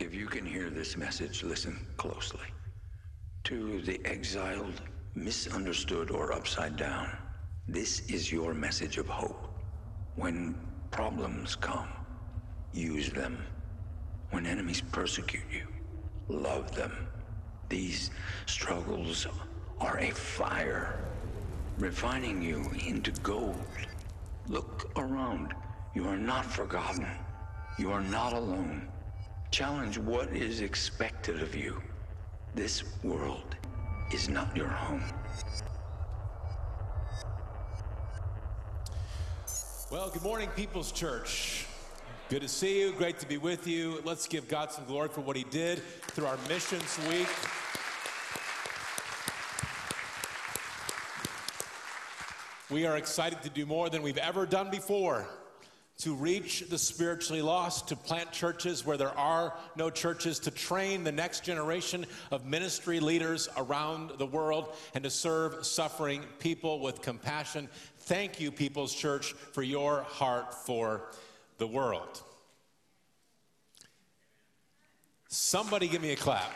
If you can hear this message, listen closely. To the exiled, misunderstood, or upside down, this is your message of hope. When problems come, use them. When enemies persecute you, love them. These struggles are a fire, refining you into gold. Look around. You are not forgotten. You are not alone. Challenge what is expected of you. This world is not your home. Well, good morning, People's Church. Good to see you. Great to be with you. Let's give God some glory for what He did through our missions week. We are excited to do more than we've ever done before to reach the spiritually lost, to plant churches where there are no churches, to train the next generation of ministry leaders around the world, and to serve suffering people with compassion. Thank you, People's Church, for your heart for the world. Somebody give me a clap.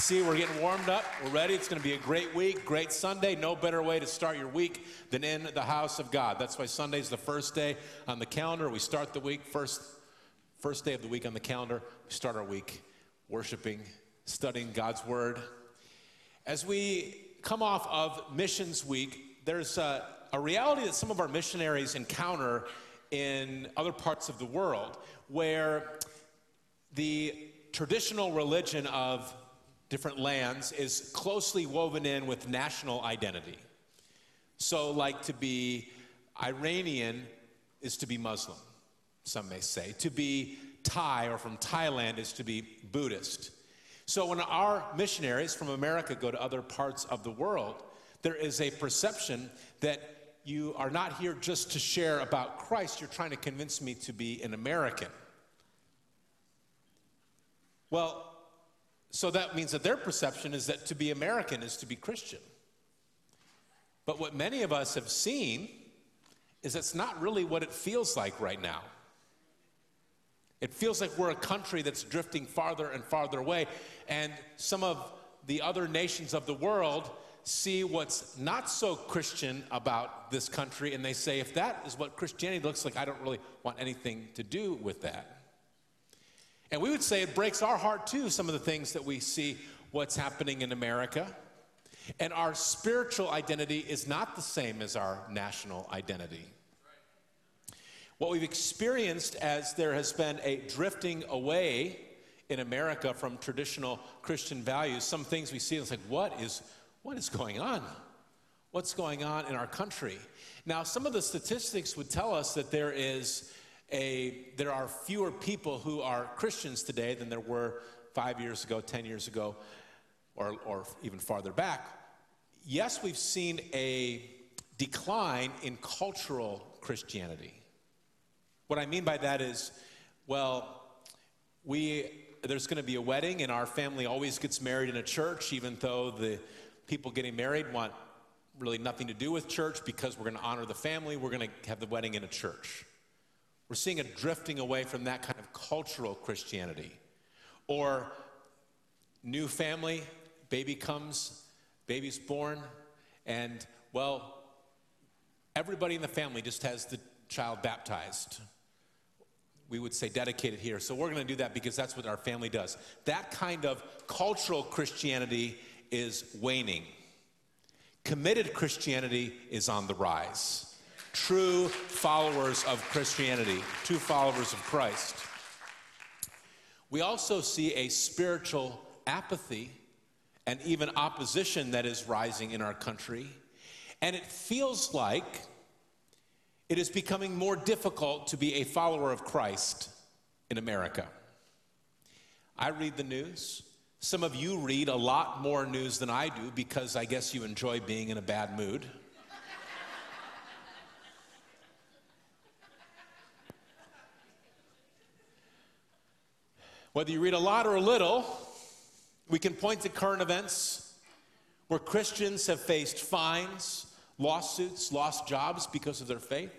See, we're getting warmed up. We're ready. It's going to be a great week, great Sunday. No better way to start your week than in the house of God. That's why Sunday's the first day on the calendar. We start the week first first day of the week on the calendar. We start our week worshiping, studying God's word. As we come off of Missions Week, there's a, a reality that some of our missionaries encounter in other parts of the world where the traditional religion of different lands is closely woven in with national identity. So, like to be Iranian is to be Muslim, some may say. To be Thai or from Thailand is to be Buddhist. So, when our missionaries from America go to other parts of the world, there is a perception that you are not here just to share about Christ, you're trying to convince me to be an American. Well, so that means that their perception is that to be American is to be Christian. But what many of us have seen is it's not really what it feels like right now. It feels like we're a country that's drifting farther and farther away, and some of the other nations of the world see what's not so Christian about this country, and they say, if that is what Christianity looks like, I don't really want anything to do with that. And we would say it breaks our heart too, some of the things that we see what's happening in America. And our spiritual identity is not the same as our national identity. What we've experienced as there has been a drifting away in America from traditional Christian values, some things we see, it's like, what is, what is going on? What's going on in our country? Now, some of the statistics would tell us that there is a, there are fewer people who are Christians today than there were five years ago, 10 years ago, or, or even farther back. Yes, we've seen a decline in cultural Christianity. What I mean by that is, well, we, there's going to be a wedding, and our family always gets married in a church, even though the people getting married want really nothing to do with church because we're going to honor the family, we're going to have the wedding in a church. We're seeing a drifting away from that kind of cultural Christianity. Or new family, baby comes, baby's born, and well, everybody in the family just has the child baptized. We would say dedicated here. So we're going to do that because that's what our family does. That kind of cultural Christianity is waning. Committed Christianity is on the rise true followers of Christianity, true followers of Christ. We also see a spiritual apathy and even opposition that is rising in our country. And it feels like it is becoming more difficult to be a follower of Christ in America. I read the news. Some of you read a lot more news than I do because I guess you enjoy being in a bad mood. Whether you read a lot or a little, we can point to current events where Christians have faced fines, lawsuits, lost jobs because of their faith.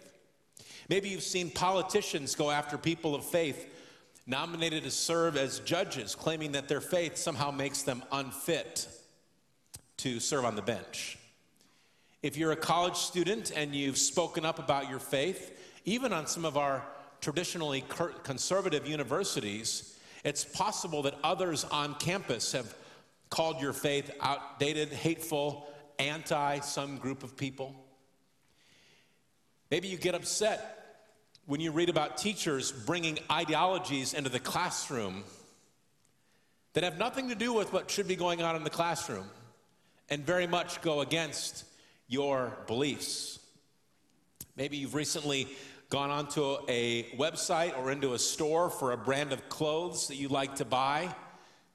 Maybe you've seen politicians go after people of faith nominated to serve as judges, claiming that their faith somehow makes them unfit to serve on the bench. If you're a college student and you've spoken up about your faith, even on some of our traditionally conservative universities, it's possible that others on campus have called your faith outdated, hateful, anti some group of people. Maybe you get upset when you read about teachers bringing ideologies into the classroom that have nothing to do with what should be going on in the classroom and very much go against your beliefs. Maybe you've recently gone onto a website or into a store for a brand of clothes that you like to buy.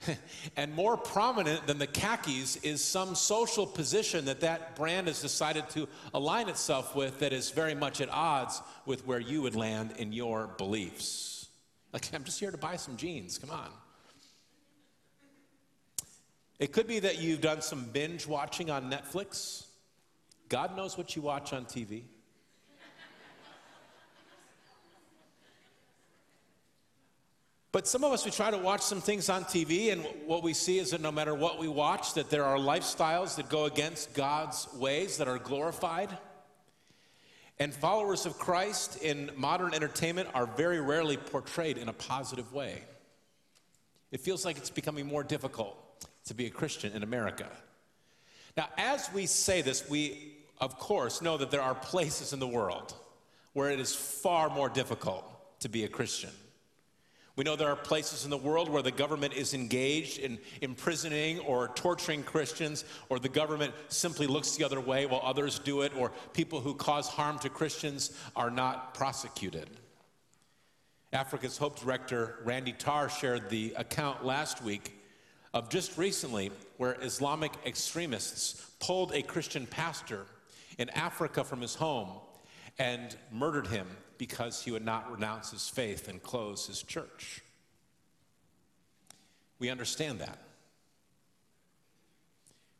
and more prominent than the khakis is some social position that that brand has decided to align itself with that is very much at odds with where you would land in your beliefs. Like, I'm just here to buy some jeans, come on. It could be that you've done some binge watching on Netflix. God knows what you watch on TV. But some of us, we try to watch some things on TV, and what we see is that no matter what we watch, that there are lifestyles that go against God's ways that are glorified. And followers of Christ in modern entertainment are very rarely portrayed in a positive way. It feels like it's becoming more difficult to be a Christian in America. Now, as we say this, we of course, know that there are places in the world where it is far more difficult to be a Christian. We know there are places in the world where the government is engaged in imprisoning or torturing Christians, or the government simply looks the other way while others do it, or people who cause harm to Christians are not prosecuted. Africa's Hope Director Randy Tarr shared the account last week of just recently where Islamic extremists pulled a Christian pastor in Africa from his home and murdered him because he would not renounce his faith and close his church. We understand that.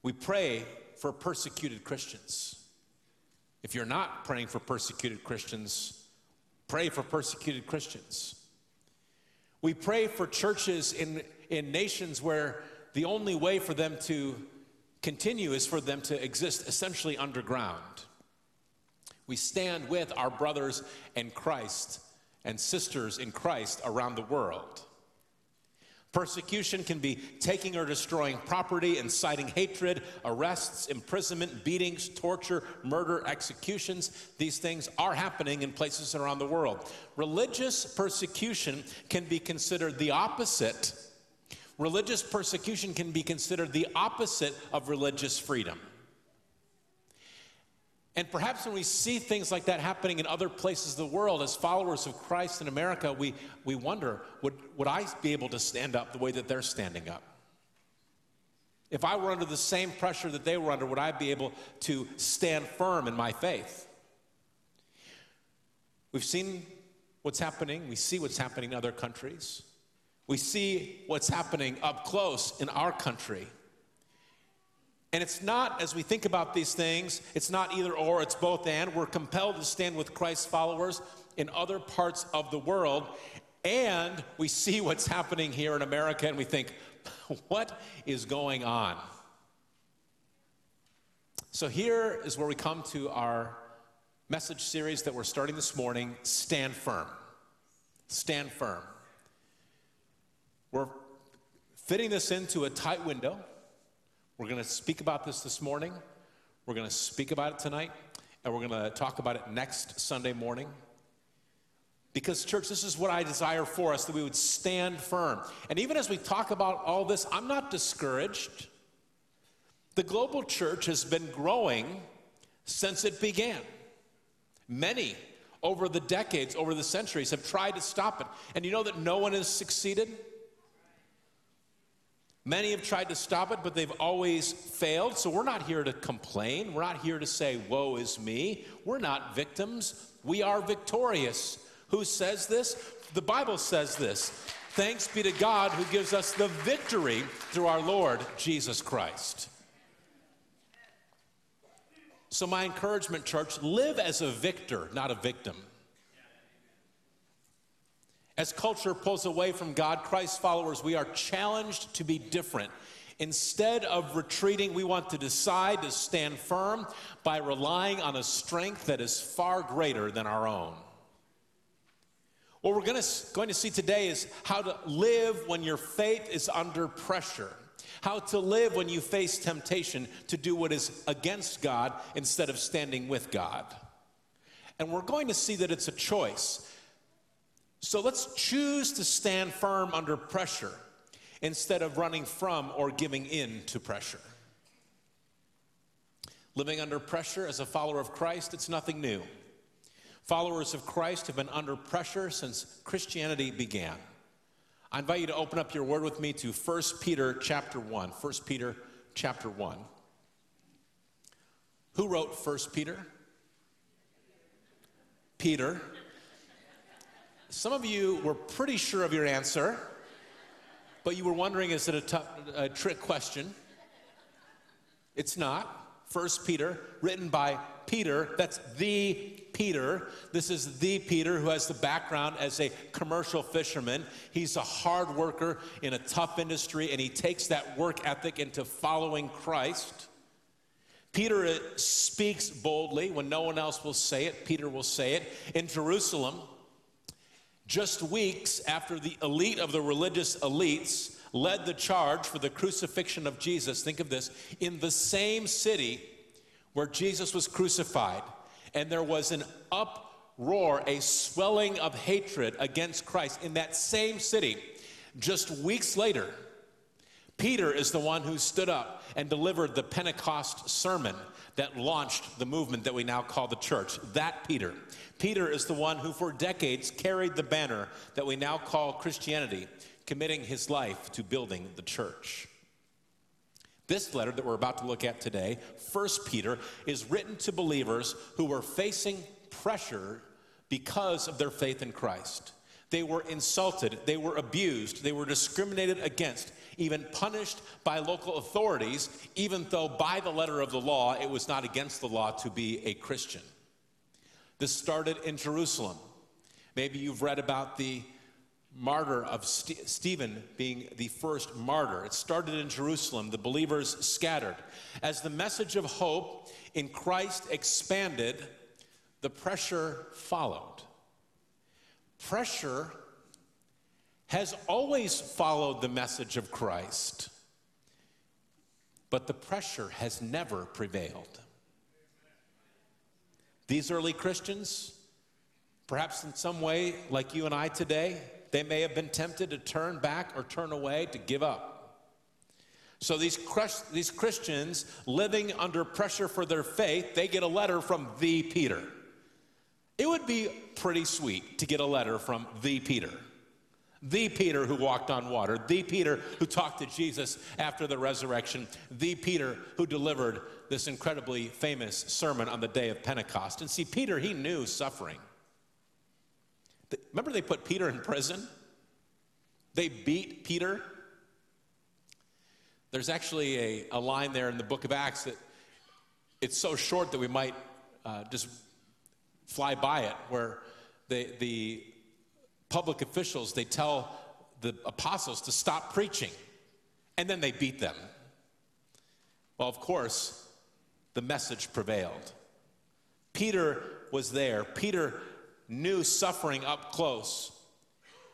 We pray for persecuted Christians. If you're not praying for persecuted Christians, pray for persecuted Christians. We pray for churches in, in nations where the only way for them to continue is for them to exist essentially underground. We stand with our brothers in Christ and sisters in Christ around the world. Persecution can be taking or destroying property, inciting hatred, arrests, imprisonment, beatings, torture, murder, executions. These things are happening in places around the world. Religious persecution can be considered the opposite religious persecution can be considered the opposite of religious freedom. And perhaps when we see things like that happening in other places of the world, as followers of Christ in America, we, we wonder would, would I be able to stand up the way that they're standing up? If I were under the same pressure that they were under, would I be able to stand firm in my faith? We've seen what's happening, we see what's happening in other countries. We see what's happening up close in our country. And it's not, as we think about these things, it's not either or, it's both and. We're compelled to stand with Christ's followers in other parts of the world. And we see what's happening here in America and we think, what is going on? So here is where we come to our message series that we're starting this morning Stand Firm. Stand Firm. We're fitting this into a tight window. We're going to speak about this this morning. We're going to speak about it tonight, and we're going to talk about it next Sunday morning. Because, church, this is what I desire for us that we would stand firm. And even as we talk about all this, I'm not discouraged. The global church has been growing since it began. Many over the decades, over the centuries, have tried to stop it. And you know that no one has succeeded? Many have tried to stop it, but they've always failed. So we're not here to complain. We're not here to say, Woe is me. We're not victims. We are victorious. Who says this? The Bible says this. Thanks be to God who gives us the victory through our Lord Jesus Christ. So, my encouragement, church, live as a victor, not a victim. As culture pulls away from God, Christ followers, we are challenged to be different. Instead of retreating, we want to decide to stand firm by relying on a strength that is far greater than our own. What we're to, going to see today is how to live when your faith is under pressure, how to live when you face temptation to do what is against God instead of standing with God. And we're going to see that it's a choice. So let's choose to stand firm under pressure instead of running from or giving in to pressure. Living under pressure as a follower of Christ, it's nothing new. Followers of Christ have been under pressure since Christianity began. I invite you to open up your word with me to 1 Peter chapter 1. 1 Peter chapter 1. Who wrote 1 Peter? Peter. Some of you were pretty sure of your answer, but you were wondering is it a, trick question? It's not. First Peter, written by Peter, that's the Peter. This is the Peter who has the background as a commercial fisherman. He's a hard worker in a tough industry, and he takes that work ethic into following Christ. Peter uh, speaks boldly when no one else will say it. Peter will say it. In Jerusalem, just weeks after the elite of the religious elites led the charge for the crucifixion of Jesus, think of this, in the same city where Jesus was crucified, and there was an uproar, a swelling of hatred against Christ in that same city. Just weeks later, Peter is the one who stood up and delivered the Pentecost sermon that launched the movement that we now call the church. That Peter. Peter is the one who, for decades, carried the banner that we now call Christianity, committing his life to building the church. This letter that we're about to look at today, 1 Peter, is written to believers who were facing pressure because of their faith in Christ. They were insulted, they were abused, they were discriminated against, even punished by local authorities, even though by the letter of the law it was not against the law to be a Christian. This started in Jerusalem. Maybe you've read about the martyr of St- Stephen being the first martyr. It started in Jerusalem, the believers scattered. As the message of hope in Christ expanded, the pressure followed. Pressure has always followed the message of Christ, but the pressure has never prevailed. These early Christians, perhaps in some way like you and I today, they may have been tempted to turn back or turn away, to give up. So these, these Christians living under pressure for their faith, they get a letter from the Peter. It would be pretty sweet to get a letter from the Peter. The Peter who walked on water, the Peter who talked to Jesus after the resurrection, the Peter who delivered this incredibly famous sermon on the day of Pentecost. And see, Peter, he knew suffering. Remember, they put Peter in prison? They beat Peter. There's actually a, a line there in the book of Acts that it's so short that we might uh, just fly by it, where the, the public officials, they tell the apostles to stop preaching, and then they beat them. Well, of course, the message prevailed. Peter was there. Peter knew suffering up close.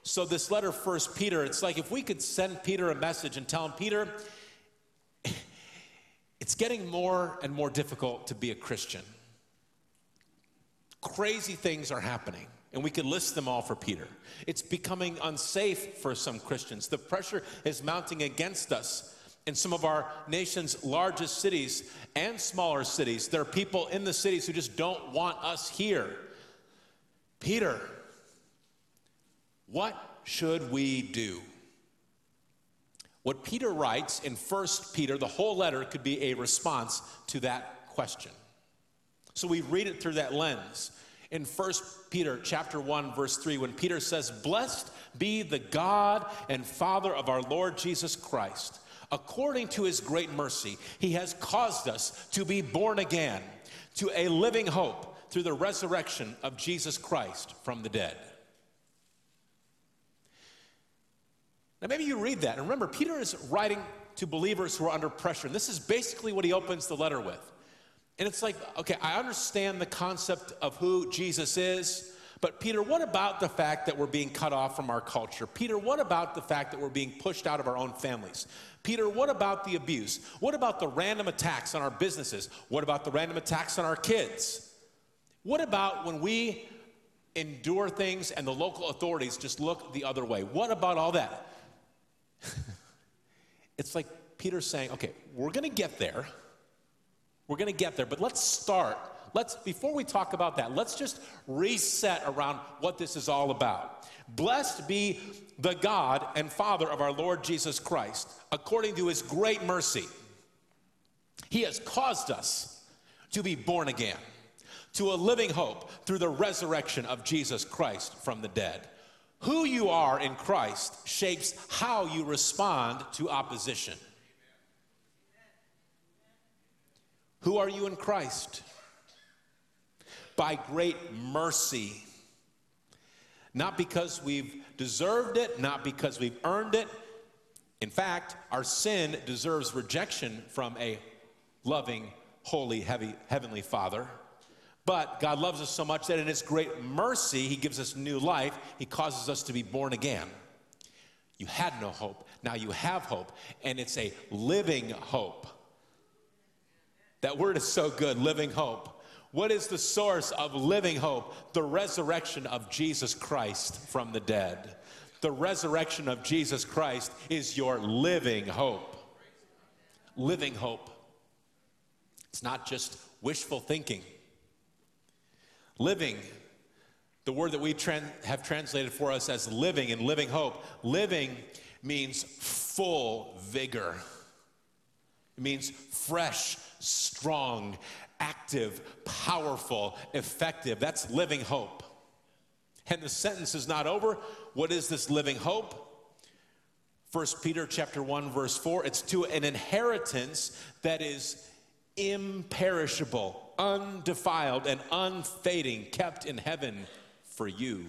So, this letter, First Peter, it's like if we could send Peter a message and tell him, Peter, it's getting more and more difficult to be a Christian. Crazy things are happening, and we could list them all for Peter. It's becoming unsafe for some Christians. The pressure is mounting against us in some of our nation's largest cities and smaller cities. There are people in the cities who just don't want us here. Peter, what should we do? What Peter writes in First Peter, the whole letter could be a response to that question. So we read it through that lens. In 1 Peter chapter 1 verse 3 when Peter says, "Blessed be the God and Father of our Lord Jesus Christ, according to his great mercy, he has caused us to be born again to a living hope through the resurrection of Jesus Christ from the dead. Now, maybe you read that. And remember, Peter is writing to believers who are under pressure. And this is basically what he opens the letter with. And it's like, okay, I understand the concept of who Jesus is, but Peter, what about the fact that we're being cut off from our culture? Peter, what about the fact that we're being pushed out of our own families? Peter, what about the abuse? What about the random attacks on our businesses? What about the random attacks on our kids? What about when we endure things and the local authorities just look the other way? What about all that? it's like Peter saying, okay, we're going to get there. We're going to get there, but let's start. Let's before we talk about that, let's just reset around what this is all about. Blessed be the God and Father of our Lord Jesus Christ, according to his great mercy. He has caused us to be born again to a living hope through the resurrection of Jesus Christ from the dead. Who you are in Christ shapes how you respond to opposition. Who are you in Christ? By great mercy. Not because we've deserved it, not because we've earned it. In fact, our sin deserves rejection from a loving, holy, heavy, heavenly Father. But God loves us so much that in His great mercy, He gives us new life. He causes us to be born again. You had no hope. Now you have hope, and it's a living hope. That word is so good, living hope. What is the source of living hope? The resurrection of Jesus Christ from the dead. The resurrection of Jesus Christ is your living hope. Living hope. It's not just wishful thinking. Living, the word that we tran- have translated for us as living and living hope, living means full vigor. It means fresh, strong, active, powerful, effective. That's living hope. And the sentence is not over. What is this living hope? 1 Peter chapter 1 verse 4 it's to an inheritance that is imperishable, undefiled and unfading, kept in heaven for you.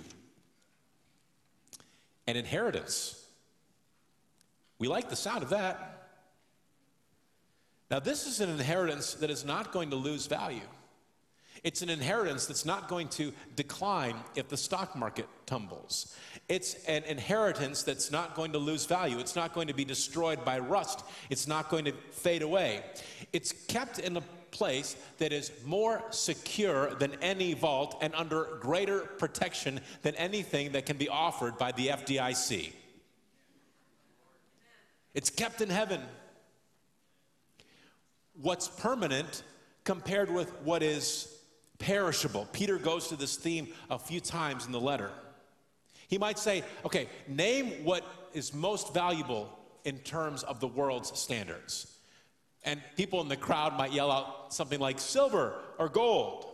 An inheritance. We like the sound of that. Now, this is an inheritance that is not going to lose value. It's an inheritance that's not going to decline if the stock market tumbles. It's an inheritance that's not going to lose value. It's not going to be destroyed by rust. It's not going to fade away. It's kept in a place that is more secure than any vault and under greater protection than anything that can be offered by the FDIC. It's kept in heaven what's permanent compared with what is perishable. Peter goes to this theme a few times in the letter. He might say, okay, name what is most valuable in terms of the world's standards. And people in the crowd might yell out something like silver or gold,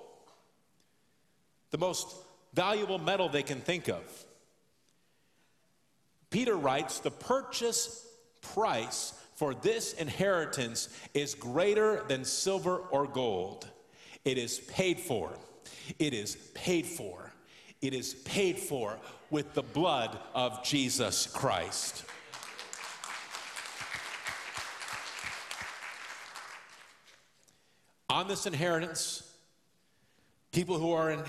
the most valuable metal they can think of. Peter writes, the purchase price for this inheritance is greater than silver or gold. It is paid for. It is paid for. It is paid for with the blood of Jesus Christ. On this inheritance, people who are in,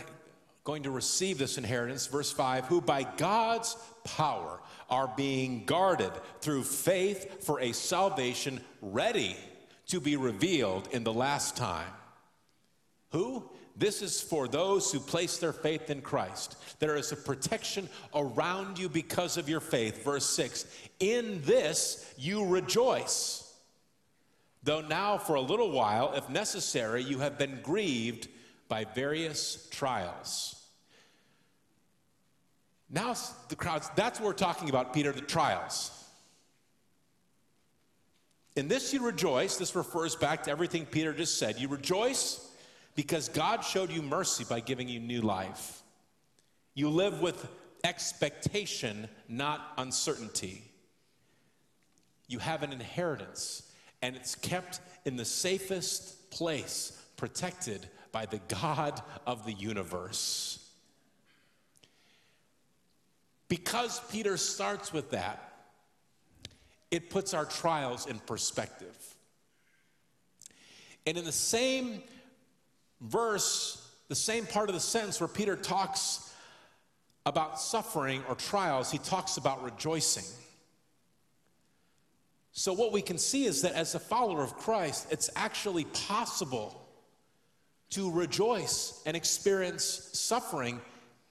going to receive this inheritance, verse 5, who by God's power are being guarded through faith for a salvation ready to be revealed in the last time. Who? This is for those who place their faith in Christ. There is a protection around you because of your faith. Verse 6 In this you rejoice. Though now, for a little while, if necessary, you have been grieved by various trials now the crowds, that's what we're talking about, Peter, the trials. In this you rejoice. This refers back to everything Peter just said. You rejoice because God showed you mercy by giving you new life. You live with expectation, not uncertainty. You have an inheritance, and it's kept in the safest place, protected by the God of the universe. Because Peter starts with that, it puts our trials in perspective. And in the same verse, the same part of the sentence where Peter talks about suffering or trials, he talks about rejoicing. So, what we can see is that as a follower of Christ, it's actually possible to rejoice and experience suffering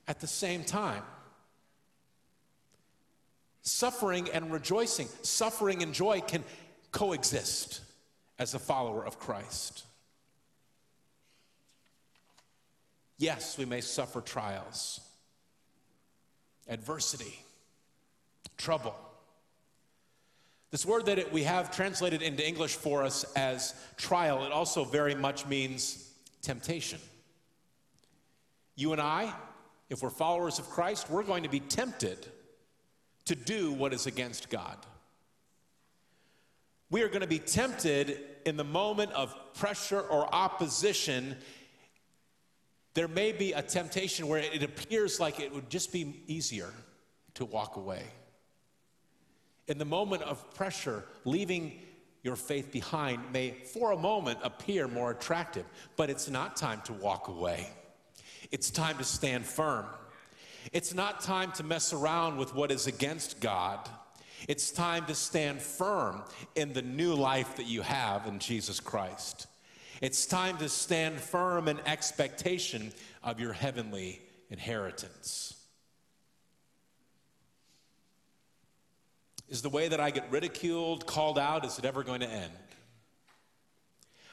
at the same time. Suffering and rejoicing, suffering and joy can coexist as a follower of Christ. Yes, we may suffer trials, adversity, trouble. This word that it, we have translated into English for us as trial, it also very much means temptation. You and I, if we're followers of Christ, we're going to be tempted to do what is against God. We are going to be tempted in the moment of pressure or opposition. There may be a temptation where it appears like it would just be easier to walk away. In the moment of pressure, leaving your faith behind may for a moment appear more attractive, but it's not time to walk away. It's time to stand firm. It's not time to mess around with what is against God. It's time to stand firm in the new life that you have in Jesus Christ. It's time to stand firm in expectation of your heavenly inheritance. Is the way that I get ridiculed, called out, is it ever going to end?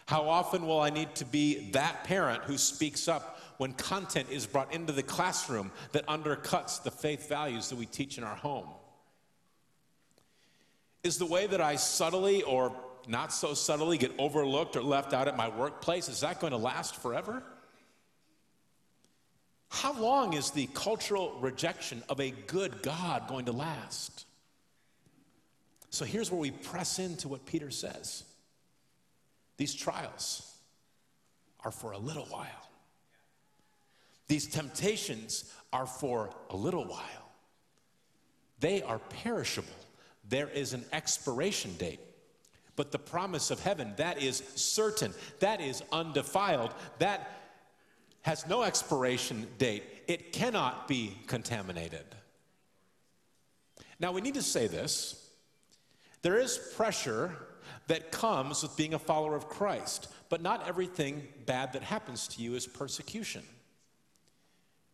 How often will I need to be that parent who speaks up when content is brought into the classroom that undercuts the faith values that we teach in our home? Is the way that I subtly or not so subtly get overlooked or left out at my workplace, is that going to last forever? How long is the cultural rejection of a good God going to last? So here's where we press into what Peter says these trials are for a little while, these temptations are for a little while, they are perishable. There is an expiration date. But the promise of heaven, that is certain, that is undefiled, that has no expiration date. It cannot be contaminated. Now, we need to say this there is pressure that comes with being a follower of Christ, but not everything bad that happens to you is persecution.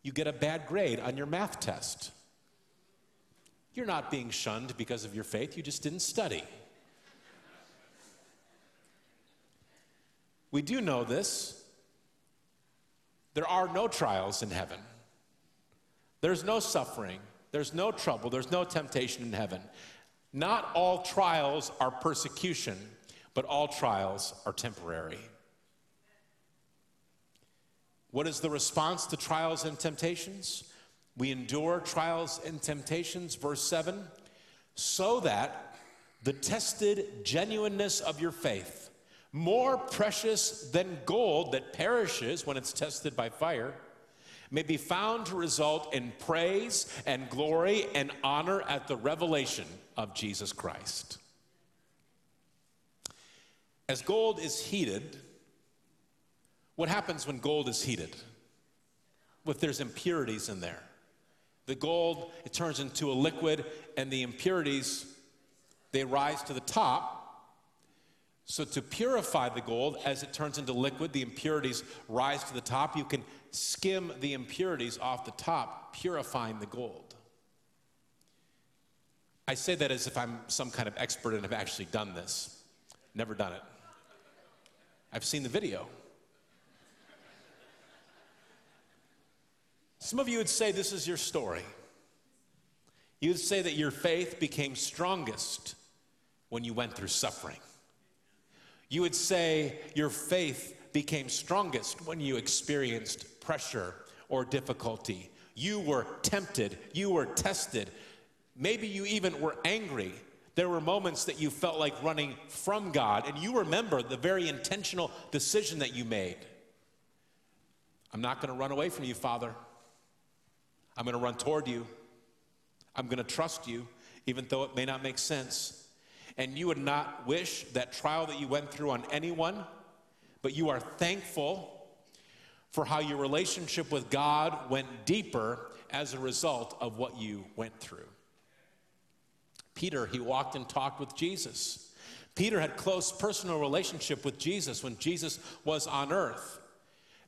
You get a bad grade on your math test. You're not being shunned because of your faith, you just didn't study. We do know this. There are no trials in heaven. There's no suffering. There's no trouble. There's no temptation in heaven. Not all trials are persecution, but all trials are temporary. What is the response to trials and temptations? We endure trials and temptations, verse 7, so that the tested genuineness of your faith, more precious than gold that perishes when it's tested by fire, may be found to result in praise and glory and honor at the revelation of Jesus Christ. As gold is heated, what happens when gold is heated? If there's impurities in there. The gold, it turns into a liquid, and the impurities, they rise to the top. So, to purify the gold, as it turns into liquid, the impurities rise to the top. You can skim the impurities off the top, purifying the gold. I say that as if I'm some kind of expert and have actually done this. Never done it. I've seen the video. Some of you would say this is your story. You would say that your faith became strongest when you went through suffering. You would say your faith became strongest when you experienced pressure or difficulty. You were tempted, you were tested, Maybe you even were angry. There were moments that you felt like running from God, and you remember the very intentional decision that you made. I'm not going to run away from you, Father. I'm going to run toward you. I'm going to trust you, even though it may not make sense. and you would not wish that trial that you went through on anyone, but you are thankful for how your relationship with God went deeper as a result of what you went through. Peter, he walked and talked with Jesus. Peter had close personal relationship with Jesus when Jesus was on earth.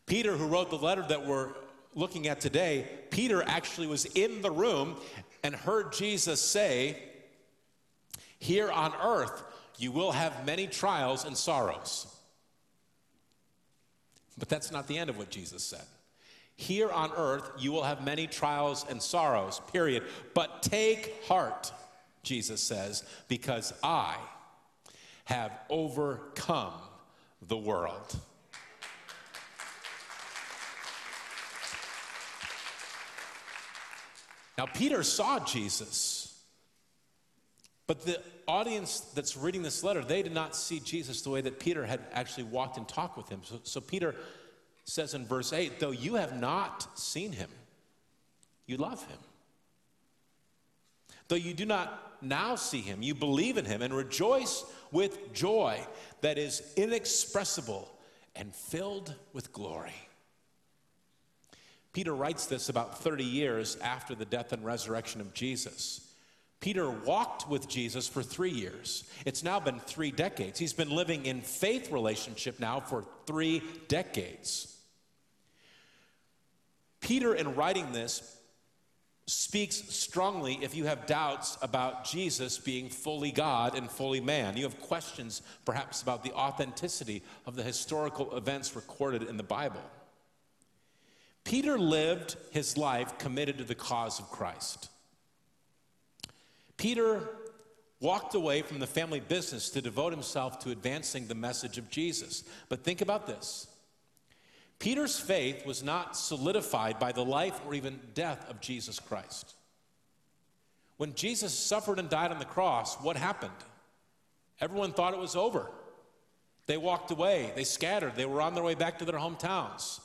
Peter, who wrote the letter that we're looking at today, Peter actually was in the room and heard Jesus say, Here on earth you will have many trials and sorrows. But that's not the end of what Jesus said. Here on earth you will have many trials and sorrows, period. But take heart, Jesus says, because I have overcome the world. Now, Peter saw Jesus, but the audience that's reading this letter, they did not see Jesus the way that Peter had actually walked and talked with him. So, so Peter says in verse 8, though you have not seen him, you love him. Though you do not now see him, you believe in him and rejoice with joy that is inexpressible and filled with glory. Peter writes this about 30 years after the death and resurrection of Jesus. Peter walked with Jesus for three years. It's now been three decades. He's been living in faith relationship now for three decades. Peter, in writing this, speaks strongly if you have doubts about Jesus being fully God and fully man. You have questions, perhaps, about the authenticity of the historical events recorded in the Bible. Peter lived his life committed to the cause of Christ. Peter walked away from the family business to devote himself to advancing the message of Jesus. But think about this Peter's faith was not solidified by the life or even death of Jesus Christ. When Jesus suffered and died on the cross, what happened? Everyone thought it was over. They walked away, they scattered, they were on their way back to their hometowns.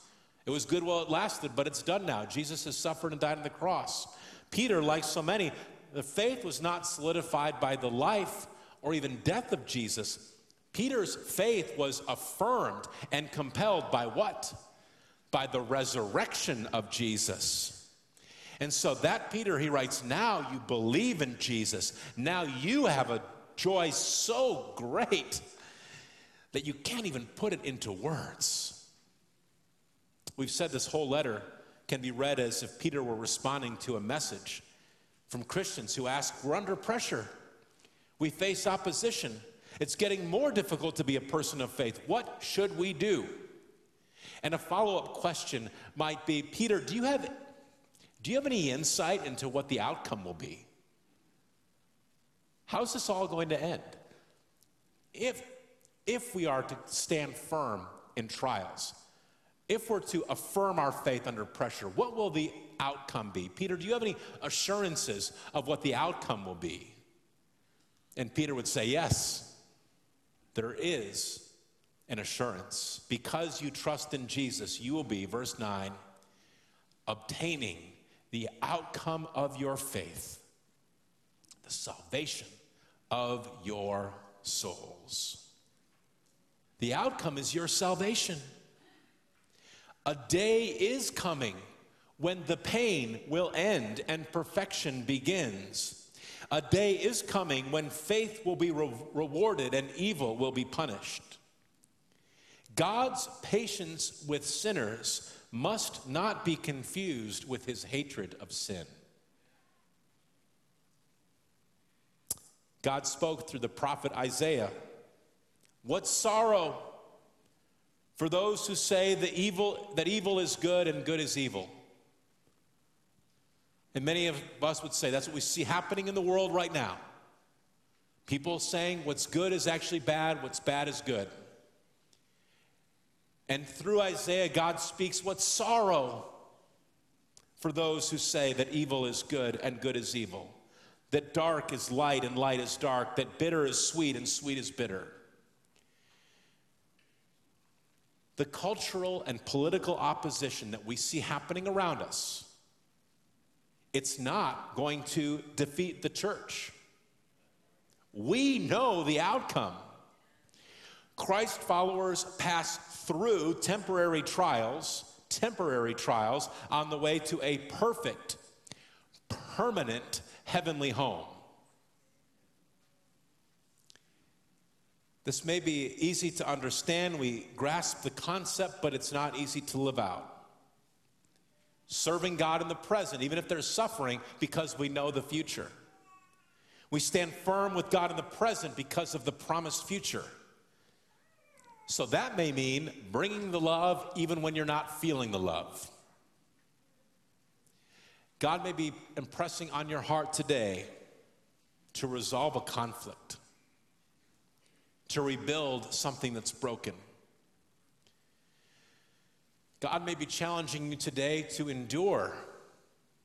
It was good while it lasted, but it's done now. Jesus has suffered and died on the cross. Peter, like so many, the faith was not solidified by the life or even death of Jesus. Peter's faith was affirmed and compelled by what? By the resurrection of Jesus. And so that Peter, he writes, now you believe in Jesus. Now you have a joy so great that you can't even put it into words. We've said this whole letter can be read as if Peter were responding to a message from Christians who ask, We're under pressure. We face opposition. It's getting more difficult to be a person of faith. What should we do? And a follow up question might be Peter, do you, have, do you have any insight into what the outcome will be? How's this all going to end? If, if we are to stand firm in trials, if we're to affirm our faith under pressure, what will the outcome be? Peter, do you have any assurances of what the outcome will be? And Peter would say, Yes, there is an assurance. Because you trust in Jesus, you will be, verse 9, obtaining the outcome of your faith, the salvation of your souls. The outcome is your salvation. A day is coming when the pain will end and perfection begins. A day is coming when faith will be re- rewarded and evil will be punished. God's patience with sinners must not be confused with his hatred of sin. God spoke through the prophet Isaiah. What sorrow for those who say the evil, that evil is good and good is evil. And many of us would say that's what we see happening in the world right now. People saying what's good is actually bad, what's bad is good. And through Isaiah, God speaks what sorrow for those who say that evil is good and good is evil, that dark is light and light is dark, that bitter is sweet and sweet is bitter. The cultural and political opposition that we see happening around us, it's not going to defeat the church. We know the outcome. Christ followers pass through temporary trials, temporary trials, on the way to a perfect, permanent heavenly home. This may be easy to understand. We grasp the concept, but it's not easy to live out. Serving God in the present, even if there's suffering, because we know the future. We stand firm with God in the present because of the promised future. So that may mean bringing the love even when you're not feeling the love. God may be impressing on your heart today to resolve a conflict, to rebuild something that's broken. God may be challenging you today to endure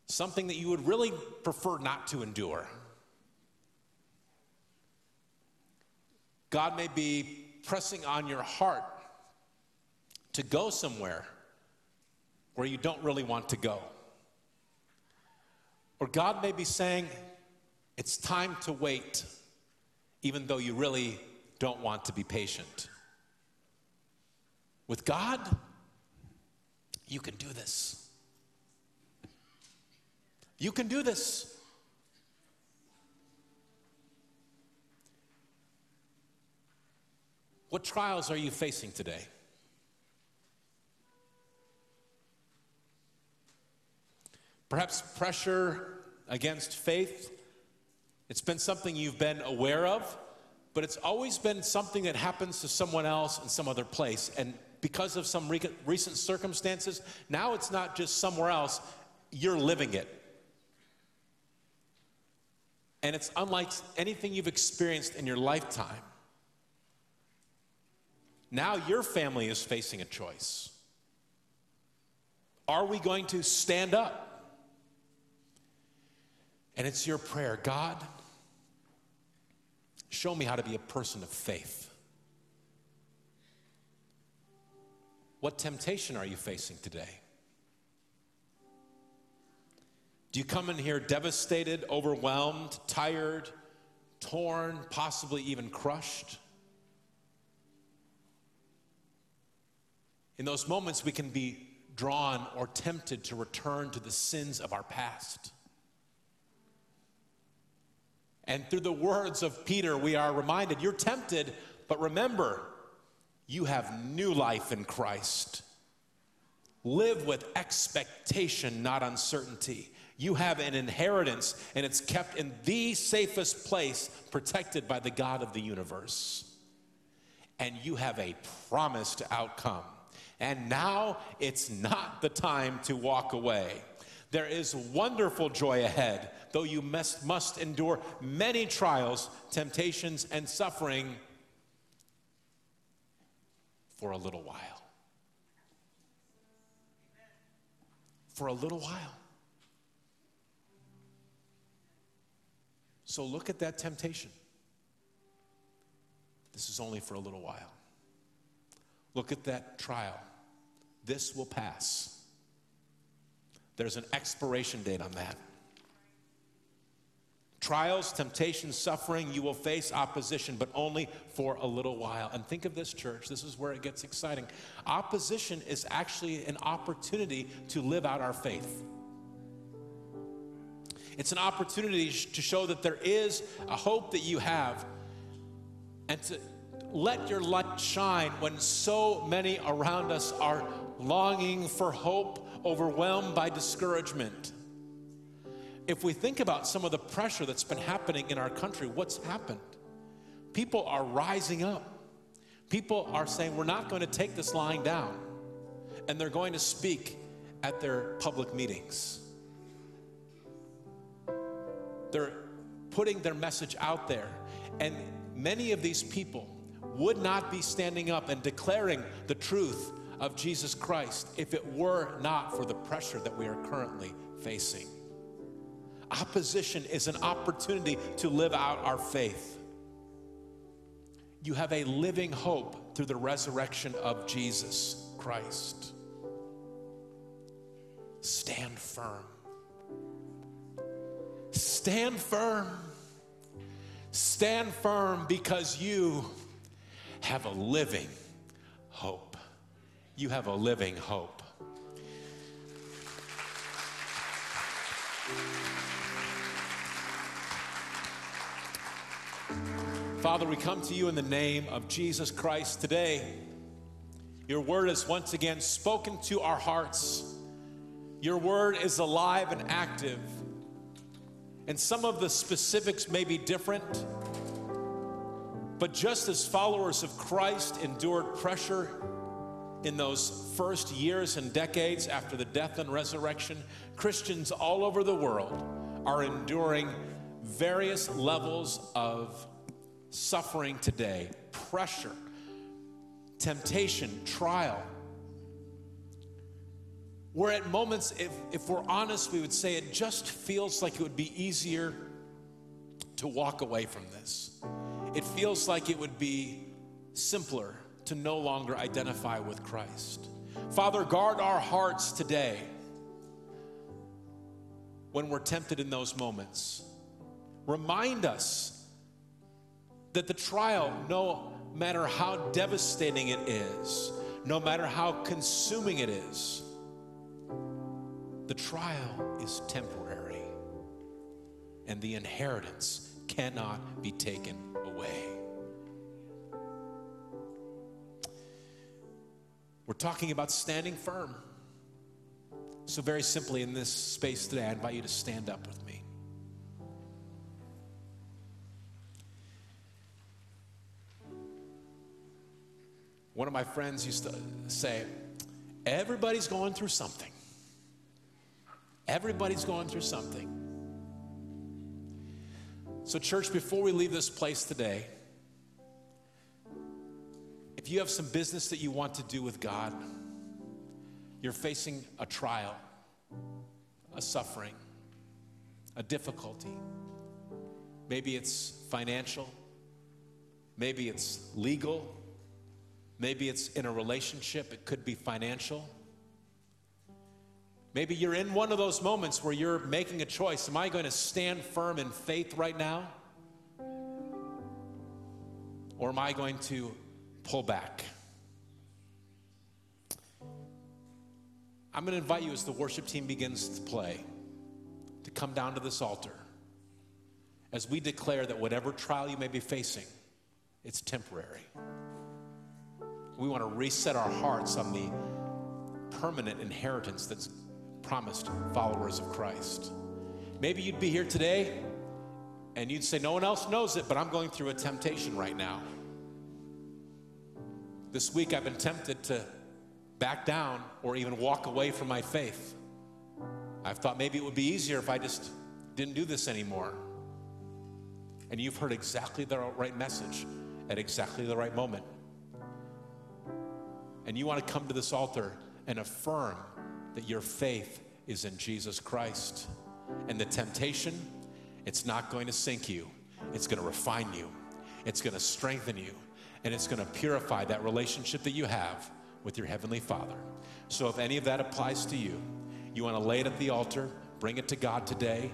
something that you would really prefer not to endure. God may be pressing on your heart to go somewhere where you don't really want to go. Or God may be saying, it's time to wait, even though you really don't want to be patient. With God, you can do this. You can do this. What trials are you facing today? Perhaps pressure against faith. It's been something you've been aware of, but it's always been something that happens to someone else in some other place. And because of some recent circumstances, now it's not just somewhere else, you're living it. And it's unlike anything you've experienced in your lifetime. Now your family is facing a choice. Are we going to stand up? And it's your prayer God, show me how to be a person of faith. What temptation are you facing today? Do you come in here devastated, overwhelmed, tired, torn, possibly even crushed? In those moments, we can be drawn or tempted to return to the sins of our past. And through the words of Peter, we are reminded you're tempted, but remember, you have new life in Christ. Live with expectation, not uncertainty. You have an inheritance, and it's kept in the safest place, protected by the God of the universe. And you have a promised outcome. And now it's not the time to walk away. There is wonderful joy ahead, though you must, must endure many trials, temptations, and suffering for a little while. For a little while. So look at that temptation. This is only for a little while. Look at that trial. This will pass. There's an expiration date on that. Trials, temptations, suffering, you will face opposition, but only for a little while. And think of this, church, this is where it gets exciting. Opposition is actually an opportunity to live out our faith. It's an opportunity to show that there is a hope that you have and to let your light shine when so many around us are longing for hope, overwhelmed by discouragement. If we think about some of the pressure that's been happening in our country, what's happened? People are rising up. People are saying, We're not going to take this lying down. And they're going to speak at their public meetings. They're putting their message out there. And many of these people would not be standing up and declaring the truth of Jesus Christ if it were not for the pressure that we are currently facing. Opposition is an opportunity to live out our faith. You have a living hope through the resurrection of Jesus Christ. Stand firm. Stand firm. Stand firm because you have a living hope. You have a living hope. Father, we come to you in the name of Jesus Christ today. Your word is once again spoken to our hearts. Your word is alive and active. And some of the specifics may be different, but just as followers of Christ endured pressure in those first years and decades after the death and resurrection, Christians all over the world are enduring various levels of suffering today, pressure, temptation, trial. Where at moments, if, if we're honest, we would say it just feels like it would be easier to walk away from this. It feels like it would be simpler to no longer identify with Christ. Father, guard our hearts today when we're tempted in those moments. Remind us that the trial, no matter how devastating it is, no matter how consuming it is, the trial is temporary and the inheritance cannot be taken away. We're talking about standing firm. So, very simply, in this space today, I invite you to stand up with me. One of my friends used to say, Everybody's going through something. Everybody's going through something. So, church, before we leave this place today, if you have some business that you want to do with God, you're facing a trial, a suffering, a difficulty. Maybe it's financial, maybe it's legal, maybe it's in a relationship, it could be financial. Maybe you're in one of those moments where you're making a choice. Am I going to stand firm in faith right now? Or am I going to pull back? I'm going to invite you as the worship team begins to play to come down to this altar as we declare that whatever trial you may be facing, it's temporary. We want to reset our hearts on the permanent inheritance that's promised followers of Christ. Maybe you'd be here today and you'd say, No one else knows it, but I'm going through a temptation right now. This week I've been tempted to back down or even walk away from my faith. I've thought maybe it would be easier if I just didn't do this anymore. And you've heard exactly the right message at exactly the right moment. And you want to come to this altar and affirm that your faith is in Jesus Christ. And the temptation, it's not going to sink you, it's going to refine you, it's going to strengthen you, and it's going to purify that relationship that you have with your Heavenly Father. So if any of that applies to you, you want to lay it at the altar, bring it to God today,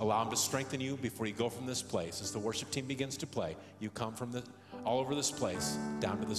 allow Him to strengthen you before you go from this place. As the worship team begins to play, you come from the, all over this place down to this.